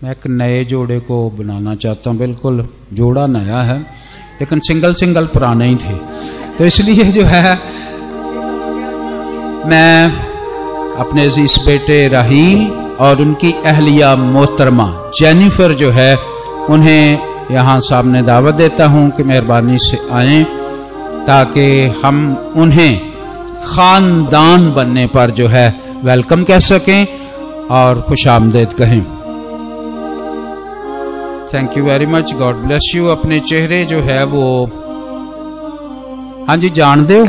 मैं एक नए जोड़े को बनाना चाहता हूँ। बिल्कुल जोड़ा नया है, लेकिन सिंगल सिंगल पुराने ही थे। तो इसलिए जो है, मैं अपने इस बेटे राहील और उनकी अहलिया मोहतरमा जेनिफर जो है, उन्हें यहाँ सामने दावत देता हूँ कि मेहरबानी से आए, ताकि हम उन्हें खानदान बनने पर जो है वेलकम कह सकें और खुश आमदेद कहें। Thank you very much God bless you अपने चेहरे जो है वो हाँ जी जान दो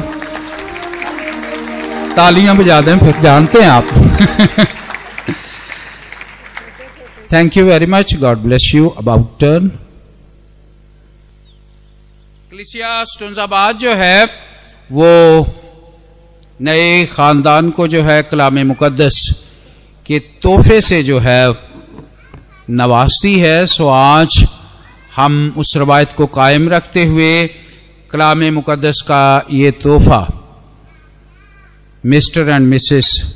तालियाँ बजा दें फिर, जानते हैं आप। Thank you very much God bless you about turn क्लिसिया स्टोन्जाबाद जो है, वो नए खानदान को जो है कलाम मुकदस के तोहफे से जो है नवाजती है, सो आज हम उस रवायत को कायम रखते हुए कलाम मुकदस का ये तोहफा। मिस्टर एंड मिसेस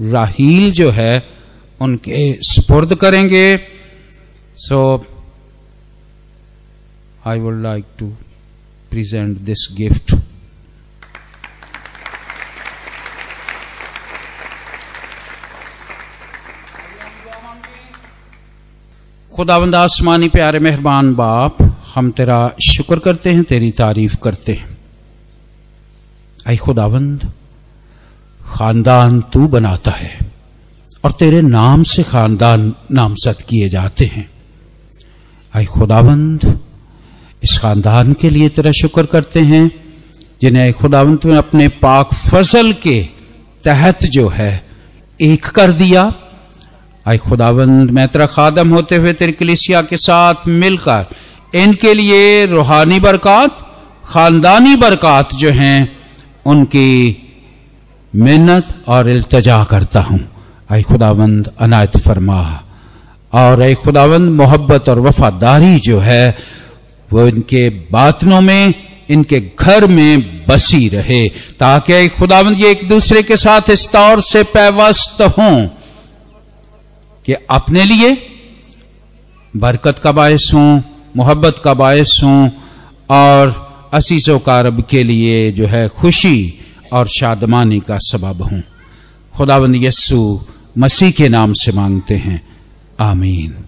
राहील जो है, उनके स्पुर्द करेंगे। So, I would like to present this gift. खुदावंद आसमानी प्यारे मेहरबान बाप, हम तेरा शुक्र करते हैं, तेरी तारीफ़ करते हैं। आई खुदावंद, खानदान तू बनाता है और तेरे नाम से खानदान नामजद किए जाते हैं। आई खुदावंद, इस खानदान के लिए तेरा शुक्र करते हैं, जिन्हें आई ने अपने पाक फ़सल के तहत जो है, एक कर दिया आई खुदावंद तेरा खादम होते हुए तेरी कलिसिया के साथ मिलकर इनके लिए रूहानी बरकत, खानदानी बरकत जो हैं, उनकी मिन्नत और इल्तजा करता हूँ। आई खुदावंद, अनायत फरमा। और आई खुदावंद, मोहब्बत और वफादारी जो है, वो इनके बातनों में, इनके घर में बसी रहे, ताकि खुदावंद ये एक दूसरे के साथ इस तौर से पैवस्त हों। कि अपने लिए बरकत का बायस हूँ, मोहब्बत का बायस हूँ, और असीसों का रब के लिए जो है खुशी और शादमानी का सबब हूँ। खुदावंद यस्सु मसीह के नाम से मांगते हैं। आमीन।